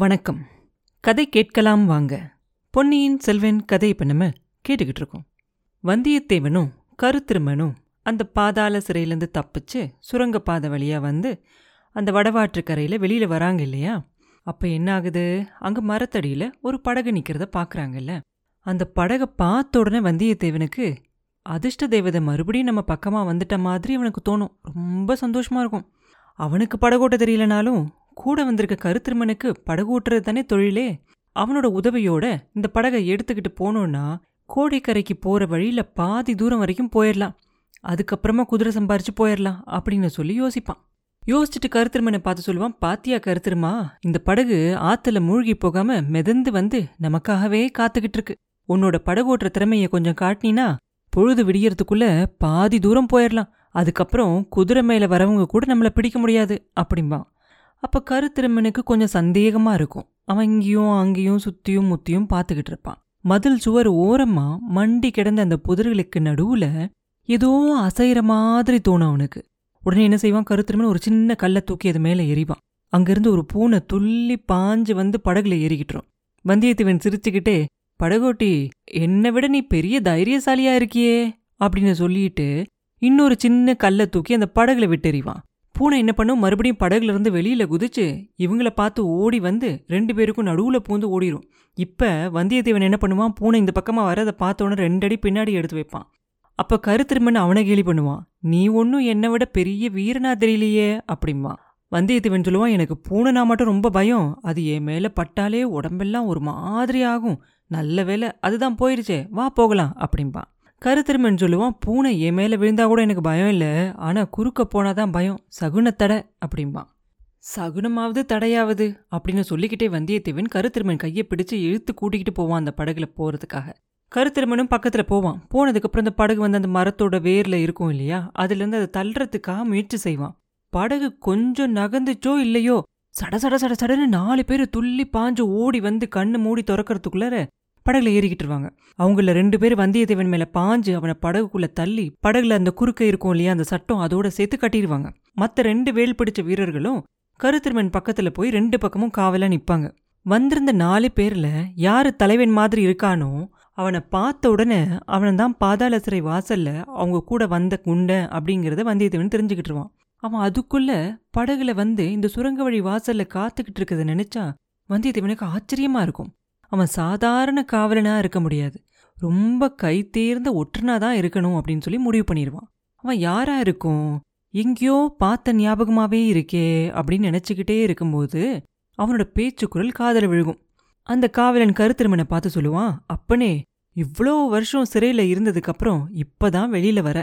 வணக்கம். கதை கேட்கலாம் வாங்க. பொன்னியின் செல்வன் கதை இப்போ நம்ம கேட்டுக்கிட்டு இருக்கோம். வந்தியத்தேவனும் கருத்திருமனும் அந்த பாதாள சிறையிலேருந்து தப்பிச்சு சுரங்கப்பாதை பாதை வழியா வந்து அந்த வடவாற்று கரையில் வெளியில் வராங்க இல்லையா? அப்போ என்ன ஆகுது அங்கே மரத்தடியில் ஒரு படகு நிற்கிறத பார்க்குறாங்கல்ல அந்த படகை பார்த்த உடனே வந்தியத்தேவனுக்கு அதிர்ஷ்ட தேவதை மறுபடியும் நம்ம பக்கமாக வந்துட்ட மாதிரி அவனுக்கு தோணும். ரொம்ப சந்தோஷமாக இருக்கும். அவனுக்கு படகோட்ட தெரியலனாலும் கூட வந்திருக்க கருத்திருமனுக்கு படகு ஓட்டுறது தானே தொழிலே? அவனோட உதவியோட இந்த படகை எடுத்துக்கிட்டு போனோன்னா கோடைக்கரைக்கு போகிற வழியில் பாதி தூரம் வரைக்கும் போயிடலாம் அதுக்கப்புறமா குதிரை சம்பாரிச்சு போயிடலாம் அப்படின்னு சொல்லி யோசிப்பான். யோசிச்சுட்டு கருத்திருமனை பார்த்து சொல்லுவான் பாத்தியா கருத்திருமா இந்த படகு ஆத்துல மூழ்கி போகாம மிதந்து வந்து நமக்காகவே காத்துக்கிட்டு இருக்கு. உன்னோட படகு ஓட்டுற திறமைய கொஞ்சம் காட்டினா பொழுது விடியறதுக்குள்ள பாதி தூரம் போயிடலாம் அதுக்கப்புறம் குதிரை மேல வரவங்க கூட நம்மளை பிடிக்க முடியாது அப்படிம்பான். அப்ப கருத்திருமனுக்கு கொஞ்சம் சந்தேகமா இருக்கும். அவன் இங்கேயும் அங்கேயும் சுத்தியும் முத்தியும் பார்த்துக்கிட்டு இருப்பான். மதில் சுவர் ஓரமா மண்டி கிடந்த அந்த புதர்களுக்கு நடுவுல ஏதோ அசைகிற மாதிரி தோணும் அவனுக்கு. உடனே என்ன செய்வான்? கருத்திருமன் ஒரு சின்ன கல்லை தூக்கி அது மேலே எறிவான். அங்கிருந்து ஒரு பூனை துள்ளி பாஞ்சு வந்து படகுல ஏறிக்கிட்டுரும். வந்தியத்தேவன் சிரிச்சுக்கிட்டே படகோட்டி என்னை விட நீ பெரிய தைரியசாலியா இருக்கியே? அப்படின்னு சொல்லிட்டு இன்னொரு சின்ன கல்லை தூக்கி அந்த படகுல விட்டெறிவான். பூனை என்ன பண்ணும்? மறுபடியும் படகுலேருந்து வெளியில் குதிச்சு இவங்கள பார்த்து ஓடி வந்து ரெண்டு பேருக்கும் நடுவில் பூந்து ஓடிரும். இப்போ வந்தியத்தேவன் என்ன பண்ணுவான்? பூனை இந்த பக்கமாக வரதை பார்த்த உடனே பின்னாடி எடுத்து வைப்பான். அப்போ கருத்திருமன் அவனை கேலி பண்ணுவான். நீ ஒன்றும் என்னை விட பெரிய வீரனா தெரியலையே அப்படிம்பான். வந்தியத்தேவன் சொல்லுவான் எனக்கு பூனைனா மட்டும் ரொம்ப பயம். அது என் மேலே பட்டாலே உடம்பெல்லாம் ஒரு மாதிரி ஆகும். நல்ல வேலை அதுதான் போயிருச்சே. வா போகலாம் அப்படிம்பான். கருத்திருமன் சொல்லுவான் பூனை என் மேல விழுந்தா கூட எனக்கு பயம் இல்லை ஆனா குறுக்க போனாதான் பயம். சகுனத்தடை அப்படிம்பான். சகுனமாவது தடையாவது அப்படின்னு சொல்லிக்கிட்டே வந்தியத்தேவன் கருத்திருமன் கையை பிடிச்சு இழுத்து கூட்டிக்கிட்டு போவான் அந்த படகுல போறதுக்காக. கருத்திருமனும் பக்கத்துல போவான். போனதுக்கப்புறம் அந்த படகு வந்து அந்த மரத்தோட வேர்ல இருக்கும் இல்லையா? அதுல இருந்து அதை தள்ளுறதுக்காக முயற்சி செய்வான். படகு கொஞ்சம் நகர்ந்துச்சோ இல்லையோ சட சட சட சடன்னு நாலு பேர் துள்ளி பாஞ்சு ஓடி வந்து கண்ணு மூடி திறக்கறதுக்குள்ளார படகுல ஏறிக்கிட்டுருவாங்க அவங்கள ரெண்டு பேர் வந்தியத்தேவன் மேல பாஞ்சு அவனை படகுக்குள்ள தள்ளி படகுல அந்த குறுக்க இருக்கும் இல்லையா அந்த சட்டம் அதோட சேர்த்து கட்டிடுவாங்க மத்த ரெண்டு வேல் பிடிச்ச வீரர்களும் கருத்திருமன் பக்கத்துல போய் ரெண்டு பக்கமும் காவலா நிப்பாங்க. வந்திருந்த நாலு பேர்ல யாரு தலைவன் மாதிரி இருக்கானோ அவனை பார்த்த உடனே அவனை தான் பாதாள சிறை வாசல்ல அவங்க கூட வந்த குண்டை அப்படிங்கிறத வந்தியத்தேவன் தெரிஞ்சுக்கிட்டுருவான் அவன் அதுக்குள்ள படகுல வந்து இந்த சுரங்க வழி வாசல்ல காத்துக்கிட்டு இருக்கதை நினைச்சா வந்தியத்தேவனுக்கு ஆச்சரியமா இருக்கும். அவன் சாதாரண காவலனா இருக்க முடியாது. ரொம்ப கை தேர்ந்த ஒற்றனா தான் இருக்கணும் அப்படின்னு சொல்லி முடிவு பண்ணிடுவான். அவன் யாரா இருக்கும்? எங்கேயோ பார்த்த ஞாபகமாவே இருக்கே அப்படின்னு நினைச்சுக்கிட்டே இருக்கும்போது அவனோட பேச்சு குரல் காதல விழுகும். அந்த காவலன் கருத்திருமனை பார்த்து சொல்லுவான் அப்பனே இவ்வளோ வருஷம் சிறையில இருந்ததுக்கு அப்புறம் இப்பதான் வெளியில வர.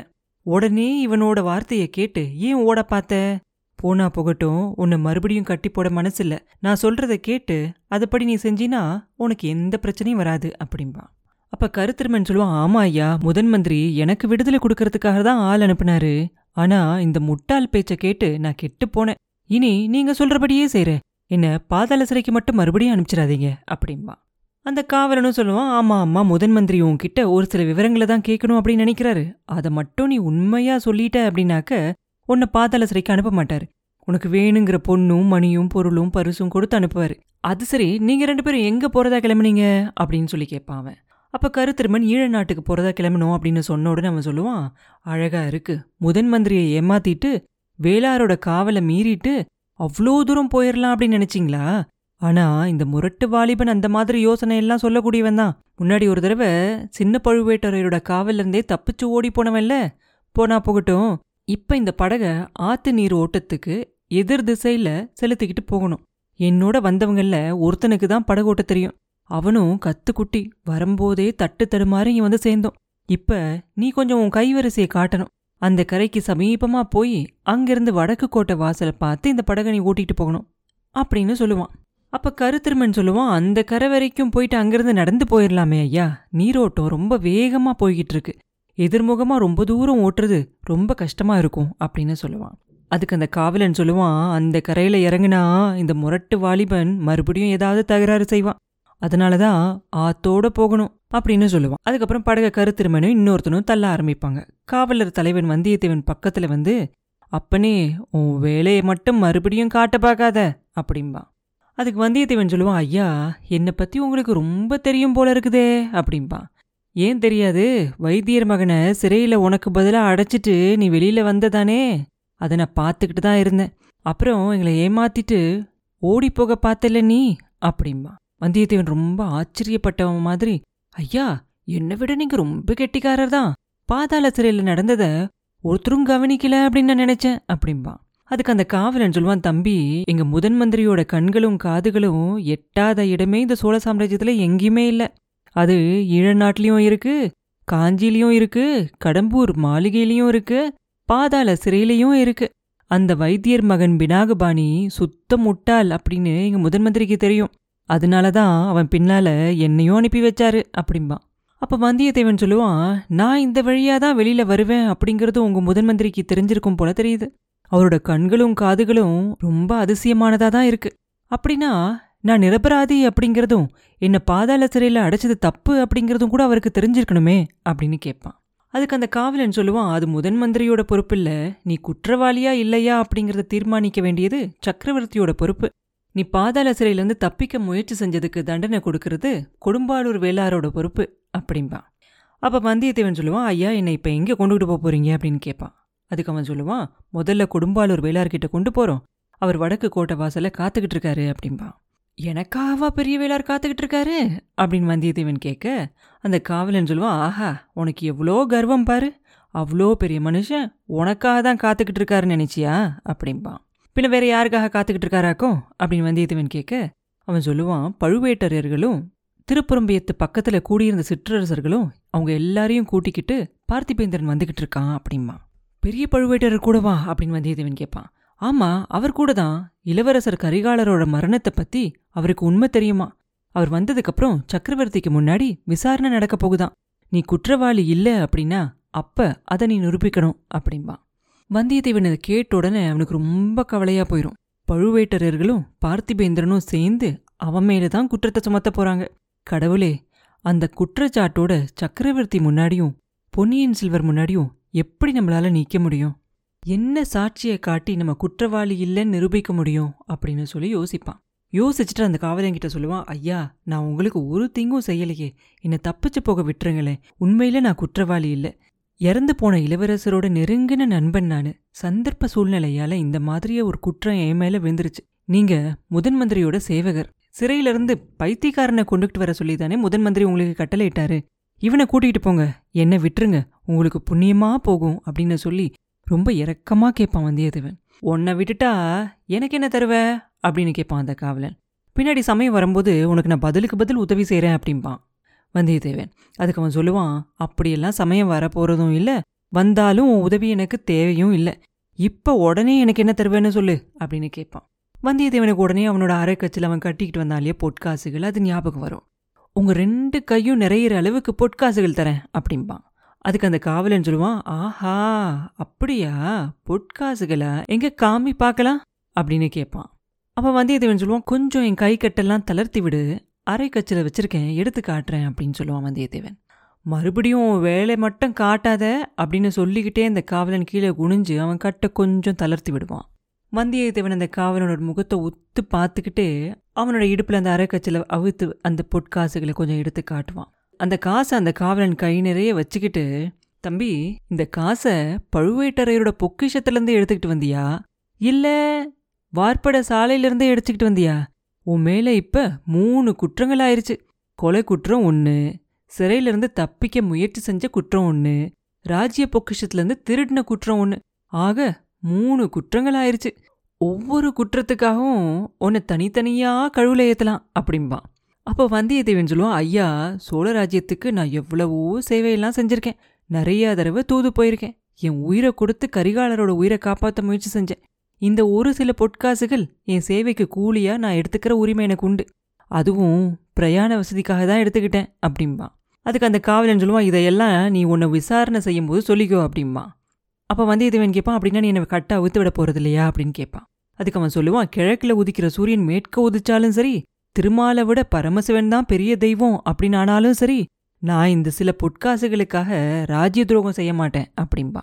உடனே இவனோட வார்த்தையை கேட்டு ஏன் ஓட பார்த்த? போனா போகட்டும் உன்னை மறுபடியும் கட்டி போட மனசில்ல. நான் சொல்றதை கேட்டு அதுபடி நீ செஞ்சினா உனக்கு எந்த பிரச்சனையும் வராது அப்படின்பா அப்ப கருத்திருமன் சொல்லுவான் ஆமா ஐயா முதன் மந்திரி எனக்கு விடுதலை கொடுக்கறதுக்காக தான் ஆள் அனுப்புனாரு. ஆனா இந்த முட்டாள் பேச்சை கேட்டு நான் கெட்டு போனேன். இனி நீங்க சொல்றபடியே செய்றேன் என்ன பாதாள சிறைக்கு மட்டும் மறுபடியும் அனுப்பிச்சிடாதீங்க அப்படின்பா அந்த காவலனும் சொல்லுவான் ஆமா அம்மா முதன் மந்திரி உன்கிட்ட ஒரு சில விவரங்களை தான் கேட்கணும் அப்படின்னு நினைக்கிறாரு. அதை மட்டும் நீ உண்மையா சொல்லிட்ட அப்படின்னாக்க உன்னை பாதாள சிறைக்கு அனுப்ப மாட்டாரு. உனக்கு வேணுங்கிற பொண்ணும் மணியும் பொருளும் பரிசும் கொடுத்து அனுப்புவாரு. அது சரி நீங்க ரெண்டு பேரும் எங்க போறதா கிளம்புனீங்க? அப்படின்னு சொல்லி கேட்பான் அவன். அப்ப கருத்திருமன் ஈழ நாட்டுக்கு போறதா கிளம்பணும் அப்படின்னு சொன்ன உடனே அவன் சொல்லுவான் அழகா இருக்கு. முதன் மந்திரியை ஏமாத்திட்டு வேளாரோட காவலை மீறிட்டு அவ்வளோ தூரம் போயிடலாம் அப்படின்னு நினைச்சிங்களா? ஆனா இந்த முரட்டு வாலிபன் அந்த மாதிரி யோசனை எல்லாம் சொல்லக்கூடியவன் தான். முன்னாடி ஒரு தடவை சின்ன பழுவேட்டரையரோட காவல்ல இருந்தே தப்பிச்சு ஓடி போனவன்ல. போனா போகட்டும். இப்ப இந்த படகை ஆத்து நீர் ஓட்டத்துக்கு எதிர் திசையில செலுத்திக்கிட்டு போகணும். என்னோட வந்தவங்கள ஒருத்தனுக்கு தான் படகு ஓட்ட தெரியும். அவனும் கத்துக்குட்டி வரும்போதே தட்டு தடுமாறி இங்க வந்து சேர்ந்தோம். இப்ப நீ கொஞ்சம் உன் கைவரிசையை காட்டணும். அந்த கரைக்கு சமீபமா போய் அங்கிருந்து வடக்கு கோட்டை வாசலை பார்த்து இந்த படகை நீ ஓட்டிட்டு போகணும் அப்படின்னு சொல்லுவான். அப்ப கருத்திருமன் சொல்லுவான் அந்த கரை வரைக்கும் போயிட்டு அங்கிருந்து நடந்து போயிடலாமே ஐயா. நீரோட்டம் ரொம்ப வேகமா போய்கிட்டு இருக்கு. எதிர்முகமாக ரொம்ப தூரம் ஓட்டுறது ரொம்ப கஷ்டமாக இருக்கும் அப்படின்னு சொல்லுவான். அதுக்கு அந்த காவலன் சொல்லுவான் அந்த கரையில் இறங்குனா இந்த முரட்டு வாலிபன் மறுபடியும் ஏதாவது தகராறு செய்வான். அதனால தான் ஆத்தோட போகணும் அப்படின்னு சொல்லுவான். அதுக்கப்புறம் படக கருத்திருமனும் இன்னொருத்தனும் தள்ள ஆரம்பிப்பாங்க. காவலர் தலைவன் வந்தியத்தேவன் பக்கத்தில் வந்து அப்பனே உன் வேலையை மட்டும் மறுபடியும் காட்ட பார்க்காத அப்படிம்பான் அதுக்கு வந்தியத்தேவன் சொல்லுவான் ஐயா என்னை பற்றி உங்களுக்கு ரொம்ப தெரியும் போல இருக்குதே அப்படிம்பான் ஏன் தெரியாது? வைத்தியர் மகனை சிறையில் உனக்கு பதிலாக அடைச்சிட்டு நீ வெளியில் வந்ததானே? அதை நான் பார்த்துக்கிட்டு தான் இருந்தேன். அப்புறம் எங்களை ஏமாத்திட்டு ஓடி போக பார்த்தல நீ? அப்படிம்பா. வந்தியத்தேவன் ரொம்ப ஆச்சரியப்பட்டவன் மாதிரி ஐயா என்னை விட நீங்க ரொம்ப கெட்டிக்காரர் தான். பாதாள சிறையில் நடந்தத ஒருத்தரும் கவனிக்கல அப்படின்னு நான் நினைச்சேன் அப்படிம்பா. அதுக்கு அந்த காவலன் சொல்லுவான் தம்பி எங்க முதன் மந்திரியோட கண்களும் காதுகளும் எட்டாத இடமே இந்த சோழ சாம்ராஜ்யத்துல எங்கேயுமே இல்ல. அது ஈழநாட்டிலையும் இருக்கு காஞ்சிலையும் இருக்கு கடம்பூர் மாளிகையிலயும் இருக்கு பாதாள சிறையிலையும் இருக்கு. அந்த வைத்தியர் மகன் பினாகபாணி சுத்த முட்டாள் அப்படின்னு எங்க முதன் மந்திரிக்கு தெரியும். அதனால தான் அவன் பின்னால என்னையும் அனுப்பி வச்சாரு அப்படிம்பா அப்ப வந்தியத்தேவன் சொல்லுவான் நான் இந்த வழியா தான் வெளியில வருவேன் அப்படிங்கறது உங்க முதன் மந்திரிக்கு தெரிஞ்சிருக்கும் போல தெரியுது. அவரோட கண்களும் காதுகளும் ரொம்ப அதிசயமானதா தான் இருக்கு. அப்படின்னா நான் நிரபராதி அப்படிங்கிறதும் என்னை பாதாள சிறையில் அடைச்சது தப்பு அப்படிங்கிறதும் கூட அவருக்கு தெரிஞ்சிருக்கணுமே அப்படின்னு கேட்பான். அதுக்கு அந்த காவலன் சொல்லுவான் அது முதன் மந்திரியோட பொறுப்பில்ல நீ குற்றவாளியா இல்லையா? அப்படிங்கிறத தீர்மானிக்க வேண்டியது சக்கரவர்த்தியோட பொறுப்பு. நீ பாதாள சிறையிலேருந்து தப்பிக்க முயற்சி செஞ்சதுக்கு தண்டனை கொடுக்கறது கொடும்பாளூர் வேளாரோட பொறுப்பு அப்படிம்பா. அப்போ வந்தியத்தேவன் சொல்லுவான் ஐயா என்னை இப்போ எங்கே கொண்டுகிட்டு போக போகிறீங்க அப்படின்னு கேட்பான். அதுக்கு அவன் சொல்லுவான் முதல்ல கொடும்பாலூர் வேளார்கிட்ட கொண்டு போகிறோம் அவர் வடக்கு கோட்டை வாசலை காத்துக்கிட்டு இருக்காரு அப்படிம்பா. எனக்காவா பெரிய வேளார் காத்துக்கிட்டு இருக்காரு அப்படின்னு வந்தியத்தேவன் கேட்க அந்த காவலன் சொல்லுவான் ஆஹா உனக்கு எவ்வளோ கர்வம் பாரு. அவ்வளோ பெரிய மனுஷன் உனக்காக தான் காத்துக்கிட்டு இருக்காருன்னு நினைச்சியா? அப்படிம்பான். பின்ன வேற யாருக்காக காத்துக்கிட்டு இருக்காராக்கோ அப்படின்னு வந்தியத்தேவன் கேட்க அவன் சொல்லுவான் பழுவேட்டரையர்களும் திருப்புறம்பியத்து பக்கத்தில் கூடியிருந்த சிற்றரசர்களும் அவங்க எல்லாரையும் கூட்டிக்கிட்டு பார்த்திபேந்திரன் வந்துக்கிட்டு இருக்கான் அப்படிம்பான். பெரிய பழுவேட்டரர் கூடவா? அப்படின்னு வந்தியத்தேவன் கேட்பான். ஆமா அவர் கூட தான் இளவரசர் கரிகாலரோட மரணத்தை பத்தி அவருக்கு உண்மை தெரியுமா? அவர் வந்ததுக்கப்புறம் சக்கரவர்த்திக்கு முன்னாடி விசாரணை நடக்க போகுதாம் நீ குற்றவாளி இல்ல அப்படின்னா அப்ப அதை நீ நிரூபிக்கணும் அப்படின்பா வந்தியத்தேவன் அதை கேட்ட உடனே அவனுக்கு ரொம்ப கவலையா போயிரும். பழுவேட்டரர்களும் பார்த்திபேந்திரனும் சேர்ந்து அவன் மேல தான் குற்றத்தை சுமத்த போறாங்க. கடவுளே அந்த குற்றச்சாட்டோட சக்கரவர்த்தி முன்னாடியும் பொன்னியின் செல்வர் முன்னாடியும் எப்படி நம்மளால நீக்க முடியும்? என்ன சாட்சியை காட்டி நம்ம குற்றவாளி இல்லைன்னு நிரூபிக்க முடியும் அப்படின்னு சொல்லி யோசிப்பான். யோசிச்சுட்டு அந்த காவலங்கிட்ட சொல்லுவான் ஐயா நான் உங்களுக்கு ஒரு திங்கும் செய்யலையே. என்னை தப்பிச்சு போக விட்டுருங்களேன் உண்மையில நான் குற்றவாளி இல்லை. இறந்து போன இளவரசரோட நெருங்கின நண்பன் நானு. சந்தர்ப்ப சூழ்நிலையால இந்த மாதிரியே ஒரு குற்றம் என் மேல விழுந்துருச்சு. நீங்க முதன் மந்திரியோட சேவகர். சிறையிலிருந்து பைத்தியக்காரனை கொண்டுகிட்டு வர சொல்லி தானே முதன் மந்திரி உங்களுக்கு கட்டளையிட்டாரு. இவனை கூட்டிகிட்டு போங்க. என்னை விட்டுருங்க. உங்களுக்கு புண்ணியமா போகும் அப்படின்னு சொல்லி ரொம்ப இரக்கமாக கேட்பான் வந்தியத்தேவன். உன்னை விட்டுட்டா எனக்கு என்ன தருவ? அப்படின்னு கேட்பான் அந்த காவலன். பின்னாடி சமயம் வரும்போது உனக்கு நான் பதிலுக்கு பதில் உதவி செய்கிறேன் அப்படிம்பான் வந்தியத்தேவன். அதுக்கு அவன் சொல்லுவான் அப்படியெல்லாம் சமயம் வரப்போகிறதும் இல்லை. வந்தாலும் உன் உதவி எனக்கு தேவையும் இல்லை. இப்போ உடனே எனக்கு என்ன தருவேன்னு சொல்லு அப்படின்னு கேட்பான் வந்தியத்தேவனுக்கு உடனே அவனோட அரைக்கச்சில் அவன் கட்டிக்கிட்டு வந்தாலே பொட்காசுகள் அது ஞாபகம் வரும். உங்கள் ரெண்டு கையும் நிறையிற அளவுக்கு பொட்காசுகள் தரேன் அப்படிம்பான். அதுக்கு அந்த காவலன் சொல்லுவான் ஆஹா அப்படியா? பொட்காசுகளா எங்க காமி பார்க்கலாம்? அப்படின்னு கேட்பான். அப்போ வந்தியத்தேவன் சொல்லுவான் கொஞ்சம் என் கை கட்டெல்லாம் தளர்த்தி விடு. அரை கச்சில் வச்சிருக்கேன் எடுத்து காட்டுறேன் அப்படின்னு சொல்லுவான் வந்தியத்தேவன். மறுபடியும் வேலை மட்டும் காட்டாத அப்படின்னு சொல்லிக்கிட்டே அந்த காவலன் கீழே குனிஞ்சு அவன் கட்டை கொஞ்சம் தளர்த்தி விடுவான். வந்தியத்தேவன் அந்த காவலனோட முகத்தை ஒத்து பார்த்துக்கிட்டே அவனோட இடுப்பில் அந்த அரைக்கச்சில அவிழ்த்து அந்த பொட்காசுகளை கொஞ்சம் எடுத்து காட்டுவான். அந்த காசை அந்த காவலன் கை நிறைய வச்சுக்கிட்டு தம்பி இந்த காசை பழுவேட்டரையரோட பொக்கிஷத்துலேருந்து எடுத்துக்கிட்டு வந்தியா? இல்ல வார்ப்பட சாலையிலிருந்தே எடுத்துக்கிட்டு வந்தியா? உன் மேல இப்ப மூணு குற்றங்கள் ஆயிருச்சு. கொலை குற்றம் ஒன்று சிறையிலிருந்து தப்பிக்க முயற்சி செஞ்ச குற்றம் ஒன்று ராஜ்ய பொக்கிஷத்துலேருந்து திருடின குற்றம் ஒன்று ஆக மூணு குற்றங்கள் ஆயிருச்சு. ஒவ்வொரு குற்றத்துக்காகவும் உன்னை தனித்தனியா கழுவுல ஏத்தலாம் அப்படிம்பான். அப்போ வந்தியத்தேவன் சொல்லுவான் ஐயா சோழ ராஜ்யத்துக்கு நான் எவ்வளவோ சேவையெல்லாம் செஞ்சிருக்கேன். நிறைய தடவை தூது போயிருக்கேன். என் உயிரை கொடுத்து கரிகாலரோட உயிரை காப்பாற்ற முயற்சி செஞ்சேன். இந்த ஒரு சில பொட்காசுகள் என் சேவைக்கு கூலியா நான் எடுத்துக்கிற உரிமை எனக்கு உண்டு. அதுவும் பிரயாண வசதிக்காக தான் எடுத்துக்கிட்டேன் அப்படிம்பான். அதுக்கு அந்த காவலன் சொல்லுவான் இதையெல்லாம் நீ உன்னை விசாரணை செய்யும்போது சொல்லிக்கோ அப்படிம்பான். அப்போ வந்தியத்தேவன் கேட்பான் அப்படின்னா நீ என்னை கட்டை அவுத்து விட போறது இல்லையா அப்படின்னு கேட்பான். அதுக்கு அவன் சொல்லுவான் கிழக்கில் உதிக்கிற சூரியன் மேற்க உதிச்சாலும் சரி திருமாலை விட பரமசிவன் தான் பெரிய தெய்வம் அப்படின்னு ஆனாலும் சரி நான் இந்த சில பொட்காசுகளுக்காக ராஜ்ய துரோகம் செய்ய மாட்டேன் அப்படின்பா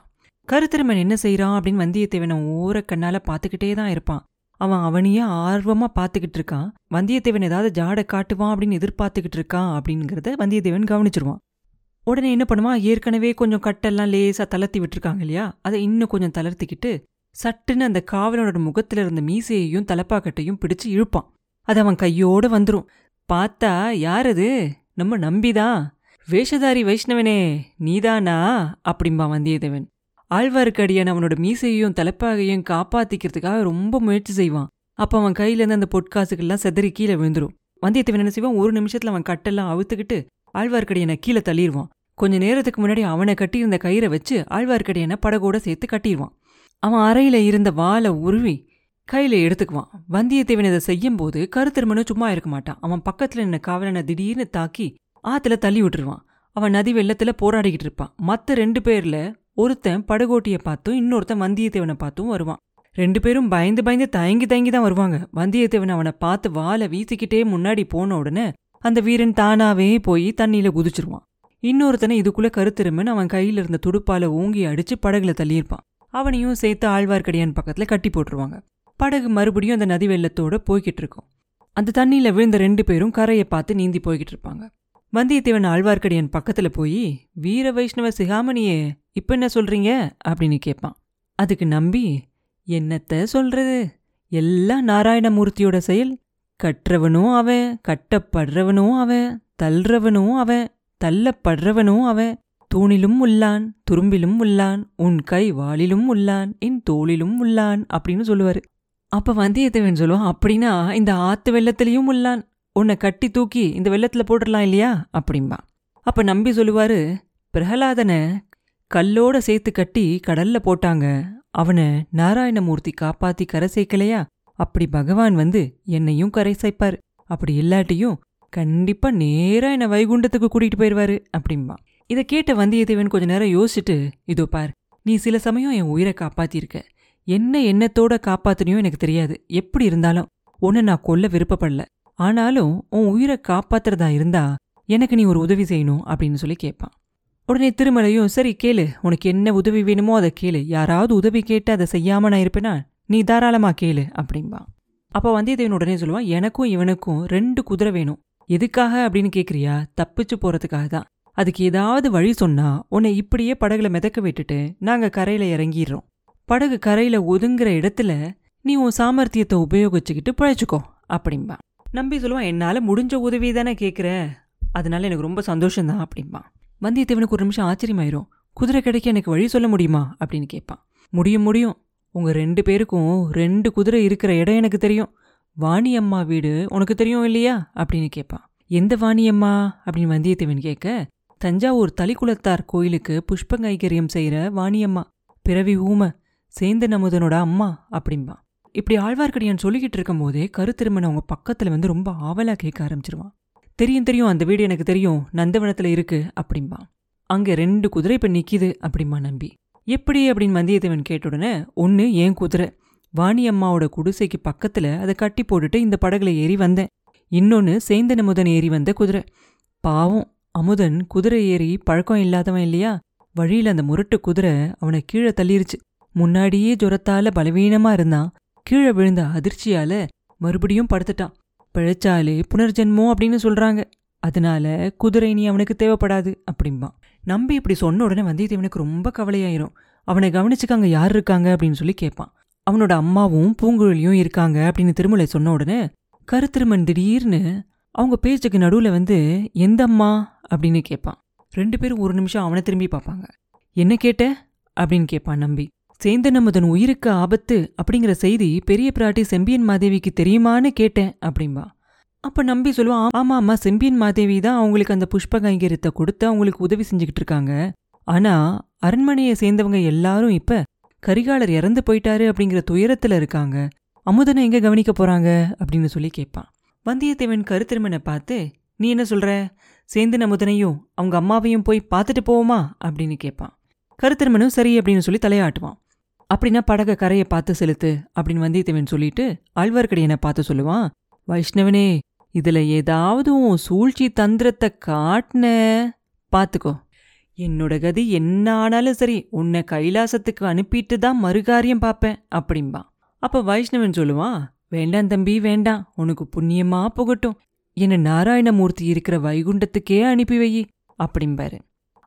கருத்திருமன் என்ன செய்யறான் அப்படின்னு வந்தியத்தேவனை ஓர கண்ணால பார்த்துக்கிட்டே தான் இருப்பான். அவன் அவனையே ஆர்வமா பார்த்துக்கிட்டு இருக்கான். வந்தியத்தேவன் ஏதாவது ஜாடை காட்டுவான் அப்படின்னு எதிர்பார்த்துக்கிட்டு இருக்கான் அப்படிங்கிறத வந்தியத்தேவன் கவனிச்சிருவான். உடனே என்ன பண்ணுவான்? ஏற்கனவே கொஞ்சம் கட்டெல்லாம் லேசா தளர்த்தி விட்டுருக்காங்க இல்லையா? அதை இன்னும் கொஞ்சம் தளர்த்திக்கிட்டு சட்டுன்னு அந்த காவலனோட முகத்துல இருந்த மீசையையும் தலப்பாக்கட்டையும் பிடிச்சு இழுப்பான். அது அவன் கையோட வந்துரும். பார்த்தா யார் அது? நம்ம நம்பிதான். வேஷதாரி வைஷ்ணவனே நீதானா? அப்படிம்பா வந்தியத்தேவன். ஆழ்வார்க்கடியான் அவனோட மீசையையும் தலைப்பாகையும் காப்பாத்திக்கிறதுக்காக ரொம்ப முயற்சி செய்வான். அப்போ அவன் கையிலேருந்து அந்த பொட்காசுகள்லாம் செதறி கீழே விழுந்துரும். வந்தியத்தேவன் என்ன செய்வான்? ஒரு நிமிஷத்தில் அவன் கட்டெல்லாம் அவுத்துக்கிட்டு ஆழ்வார்க்கடியனை கீழே தள்ளிடுவான் கொஞ்ச நேரத்துக்கு முன்னாடி அவனை கட்டியிருந்த கயிறை வச்சு ஆழ்வார்க்கடியனை படகோட சேர்த்து கட்டிடுவான் அவன் அறையில் இருந்த வாழை உருவி கையில எடுத்துக்குவான். வந்தியத்தேவன் இதை செய்யும் போது கருத்திருமனும் சும்மா இருக்க மாட்டான். அவன் பக்கத்துல நின்ன காவலனை திடீர்னு தாக்கி ஆத்துல தள்ளி விட்டுருவான். அவன் நதி வெள்ளத்துல போராடிக்கிட்டு இருப்பான். மத்த ரெண்டு பேர்ல ஒருத்தன் படகோட்டியை பார்த்தும் இன்னொருத்தன் வந்தியத்தேவனை பார்த்தும் வருவான். ரெண்டு பேரும் பயந்து பயந்து தயங்கி தயங்கி தான் வருவாங்க. வந்தியத்தேவன் அவனை பார்த்து வாளை வீசிக்கிட்டே முன்னாடி போன உடனே அந்த வீரன் தானாவே போய் தண்ணியில குதிச்சிருவான். இன்னொருத்தனை இதுக்குள்ள கருத்திருமன் அவன் கையில இருந்த துடுப்பால ஓங்கி அடிச்சு படகுல தள்ளியிருப்பான். அவனையும் சேர்த்து ஆழ்வார்க்கடியான் பக்கத்துல கட்டி போட்டுருவாங்க. படகு மறுபடியும் அந்த நதி வெள்ளத்தோட போய்கிட்டு இருக்கும் அந்த தண்ணியில விழுந்த ரெண்டு பேரும் கரையை பார்த்து நீந்தி போய்கிட்டு இருப்பாங்க வந்தியத்தேவன் ஆழ்வார்க்கடியான் பக்கத்துல போய் வீர வைஷ்ணவ சிகாமணியே இப்ப என்ன சொல்றீங்க? அப்படின்னு கேட்பான் அதுக்கு நம்பி என்னத்த சொல்றது? எல்லாம் நாராயணமூர்த்தியோட செயல் கற்றவனும் அவன் கட்டப்படுறவனும் அவன் தள்ளுறவனும் அவன் தள்ளப்படுறவனும் அவன் தூணிலும் உள்ளான் துரும்பிலும் உள்ளான் உன் கை வாளிலும் உள்ளான் என் தோளிலும் உள்ளான் அப்படின்னு சொல்லுவாரு. அப்ப வந்தியத்தேவன் சொல்லுவான் அப்படின்னா இந்த ஆத்து வெள்ளத்திலையும் உள்ளான். உன்னை கட்டி தூக்கி இந்த வெள்ளத்துல போட்டுடலாம் இல்லையா? அப்படிம்பா. அப்ப நம்பி சொல்லுவாரு பிரகலாதனை கல்லோட சேர்த்து கட்டி கடல்ல போட்டாங்க. அவனை நாராயணமூர்த்தி காப்பாத்தி கரை சேர்க்கலையா? அப்படி பகவான் வந்து என்னையும் கரை சேர்ப்பார். அப்படி இல்லாட்டியும் கண்டிப்பா நேரா என்னை வைகுண்டத்துக்கு கூட்டிட்டு போயிடுவாரு அப்படிம்பா. இதை கேட்ட வந்தியத்தேவன் கொஞ்ச நேரம் யோசிச்சுட்டு இதோ பார் நீ சில சமயம் என் உயிரை காப்பாத்திருக்க. என்ன எண்ணத்தோட காப்பாத்தினியோ எனக்கு தெரியாது. எப்படி இருந்தாலும் உன்னை நான் கொல்ல விருப்பப்படல. ஆனாலும் உன் உயிரை காப்பாத்துறதா இருந்தா எனக்கு நீ ஒரு உதவி செய்யணும் அப்படின்னு சொல்லி கேட்பான். உடனே திருமலையும் சரி கேளு. உனக்கு என்ன உதவி வேணுமோ அதை கேளு. யாராவது உதவி கேட்டு அதை செய்யாம நான் இருப்பேனா? நீ தாராளமா கேளு அப்படின்பா அப்ப வந்தியத்தேவன் உடனே சொல்லுவான் எனக்கும் இவனுக்கும் ரெண்டு குதிரை வேணும். எதுக்காக அப்படின்னு கேட்குறியா தப்பிச்சு போறதுக்காக தான். அதுக்கு ஏதாவது வழி சொன்னா உன்னை இப்படியே படகுல மிதக்க விட்டுட்டு நாங்க கரையில இறங்கிடுறோம். படகு கரையில ஒதுங்குற இடத்துல நீ உன் சாமர்த்தியத்தை உபயோகிச்சுக்கிட்டு பிழைச்சிக்கோ அப்படிம்பா. நம்பி சொல்லுவான் என்னால் முடிஞ்ச உதவி தானே கேட்குற அதனால எனக்கு ரொம்ப சந்தோஷம்தான் அப்படிம்பா. வந்தியத்தேவனுக்கு ஒரு நிமிஷம் ஆச்சரியமாயிரும். குதிரை கிடைக்க எனக்கு வழி சொல்ல முடியுமா? அப்படின்னு கேட்பான். முடியும் முடியும். உங்கள் ரெண்டு பேருக்கும் ரெண்டு குதிரை இருக்கிற இடம் எனக்கு தெரியும். வாணி அம்மா வீடு உனக்கு தெரியும் இல்லையா? அப்படின்னு கேட்பான். எந்த வாணி அம்மா? அப்படின்னு வந்தியத்தேவன் கேட்க தஞ்சாவூர் தளிக்குளத்தார் கோயிலுக்கு புஷ்பங்கைகரியம் செய்கிற வாணியம்மா பிறவி ஊம. சேந்தன் நமுதனோட அம்மா அப்படிம்பா. இப்படி ஆழ்வார்க்கடியான் சொல்லிக்கிட்டு இருக்கும் போதே கருத்திருமன் அவங்க பக்கத்துல வந்து ரொம்ப ஆவலா கேட்க ஆரம்பிச்சிருவான். தெரியும் தெரியும் அந்த வீடு எனக்கு தெரியும். நந்தவனத்துல இருக்கு அப்படிம்பா. அங்க ரெண்டு குதிரை இப்ப நிக்கிது அப்படிம்பா நம்பி. எப்படி? அப்படின்னு வந்தியத்தேவன் கேட்ட உடனே ஒன்னு ஏன் குதிரை? வாணி அம்மாவோட குடிசைக்கு பக்கத்துல அதை கட்டி போட்டுட்டு இந்த படகுல ஏறி வந்தேன். இன்னொன்னு சேந்தன் அமுதன் ஏறி வந்த குதிரை. பாவம் அமுதன் குதிரை ஏறி பழக்கம் இல்லாதவன் இல்லையா? வழியில அந்த முரட்டு குதிரை அவனை கீழே தள்ளிருச்சு. முன்னாடியே ஜுரத்தால பலவீனமா இருந்தான். கீழே விழுந்த அதிர்ச்சியால மறுபடியும் படுத்துட்டான். பிழைச்சாலே புனர்ஜென்மம் அப்படின்னு சொல்றாங்க. அதனால குதிரை நீ அவனுக்கு தேவைப்படாது அப்படிம்பான். நம்பி இப்படி சொன்ன உடனே வந்தியத்தேவனுக்கு ரொம்ப கவலையாயிரும். அவனை கவனிச்சுக்க அங்க யார் இருக்காங்க அப்படின்னு சொல்லி கேட்பான். அவனோட அம்மாவும் பூங்குழலியும் இருக்காங்க அப்படின்னு திருமலை சொன்ன உடனே கருத்திருமன் திடீர்னு அவங்க பேச்சுக்கு நடுவுல வந்து எந்த அம்மா அப்படின்னு கேட்பான். ரெண்டு பேரும் ஒரு நிமிஷம் அவனை திரும்பி பார்ப்பாங்க. என்ன கேட்ட? அப்படின்னு கேட்பான் நம்பி. சேந்தன் அமுதன் உயிருக்கு ஆபத்து அப்படிங்கிற செய்தி பெரிய பிராட்டி செம்பியன் மாதேவிக்கு தெரியுமான்னு கேட்டேன் அப்படிம்பா. அப்ப நம்பி சொல்லுவான் ஆமா ஆமா செம்பியன் மாதேவி தான் அவங்களுக்கு அந்த புஷ்ப கைங்கரியத்தை கொடுத்து அவங்களுக்கு உதவி செஞ்சுக்கிட்டு இருக்காங்க. ஆனா அரண்மனையை சேர்ந்தவங்க எல்லாரும் இப்ப கரிகாலர் இறந்து போயிட்டாரு அப்படிங்கிற துயரத்துல இருக்காங்க. அமுதனை எங்க கவனிக்க போறாங்க? அப்படின்னு சொல்லி கேட்பான். வந்தியத்தேவன் கருத்திருமனை பார்த்து நீ என்ன சொல்ற? சேந்தன் அமுதனையும் அவங்க அம்மாவையும் போய் பார்த்துட்டு போவோமா? அப்படின்னு கேட்பான். கருத்திருமனும் சரி அப்படின்னு சொல்லி தலையாட்டுவான். அப்படின்னா படக கரையை பார்த்து செலுத்து அப்படின்னு வந்தியத்தேவன் சொல்லிட்டு ஆழ்வார்க்கடியனை பார்த்து சொல்லுவான் வைஷ்ணவனே இதுல ஏதாவது சூழ்ச்சி தந்திரத்தை காட்டின. பார்த்துக்கோ என்னோட கதி என்ன ஆனாலும் சரி உன்னை கைலாசத்துக்கு அனுப்பிட்டு தான் மறுகாரியம் பார்ப்பேன் அப்படிம்பா அப்ப வைஷ்ணவன் சொல்லுவான் வேண்டாம் தம்பி வேண்டாம் உனக்கு புண்ணியமா போகட்டும். என்ன நாராயணமூர்த்தி இருக்கிற வைகுண்டத்துக்கே அனுப்பி வை அப்படிம்பாரு.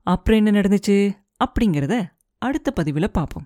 அப்புறம் என்ன நடந்துச்சு? அப்படிங்கிறத அடுத்த பதிவில் பார்ப்போம்.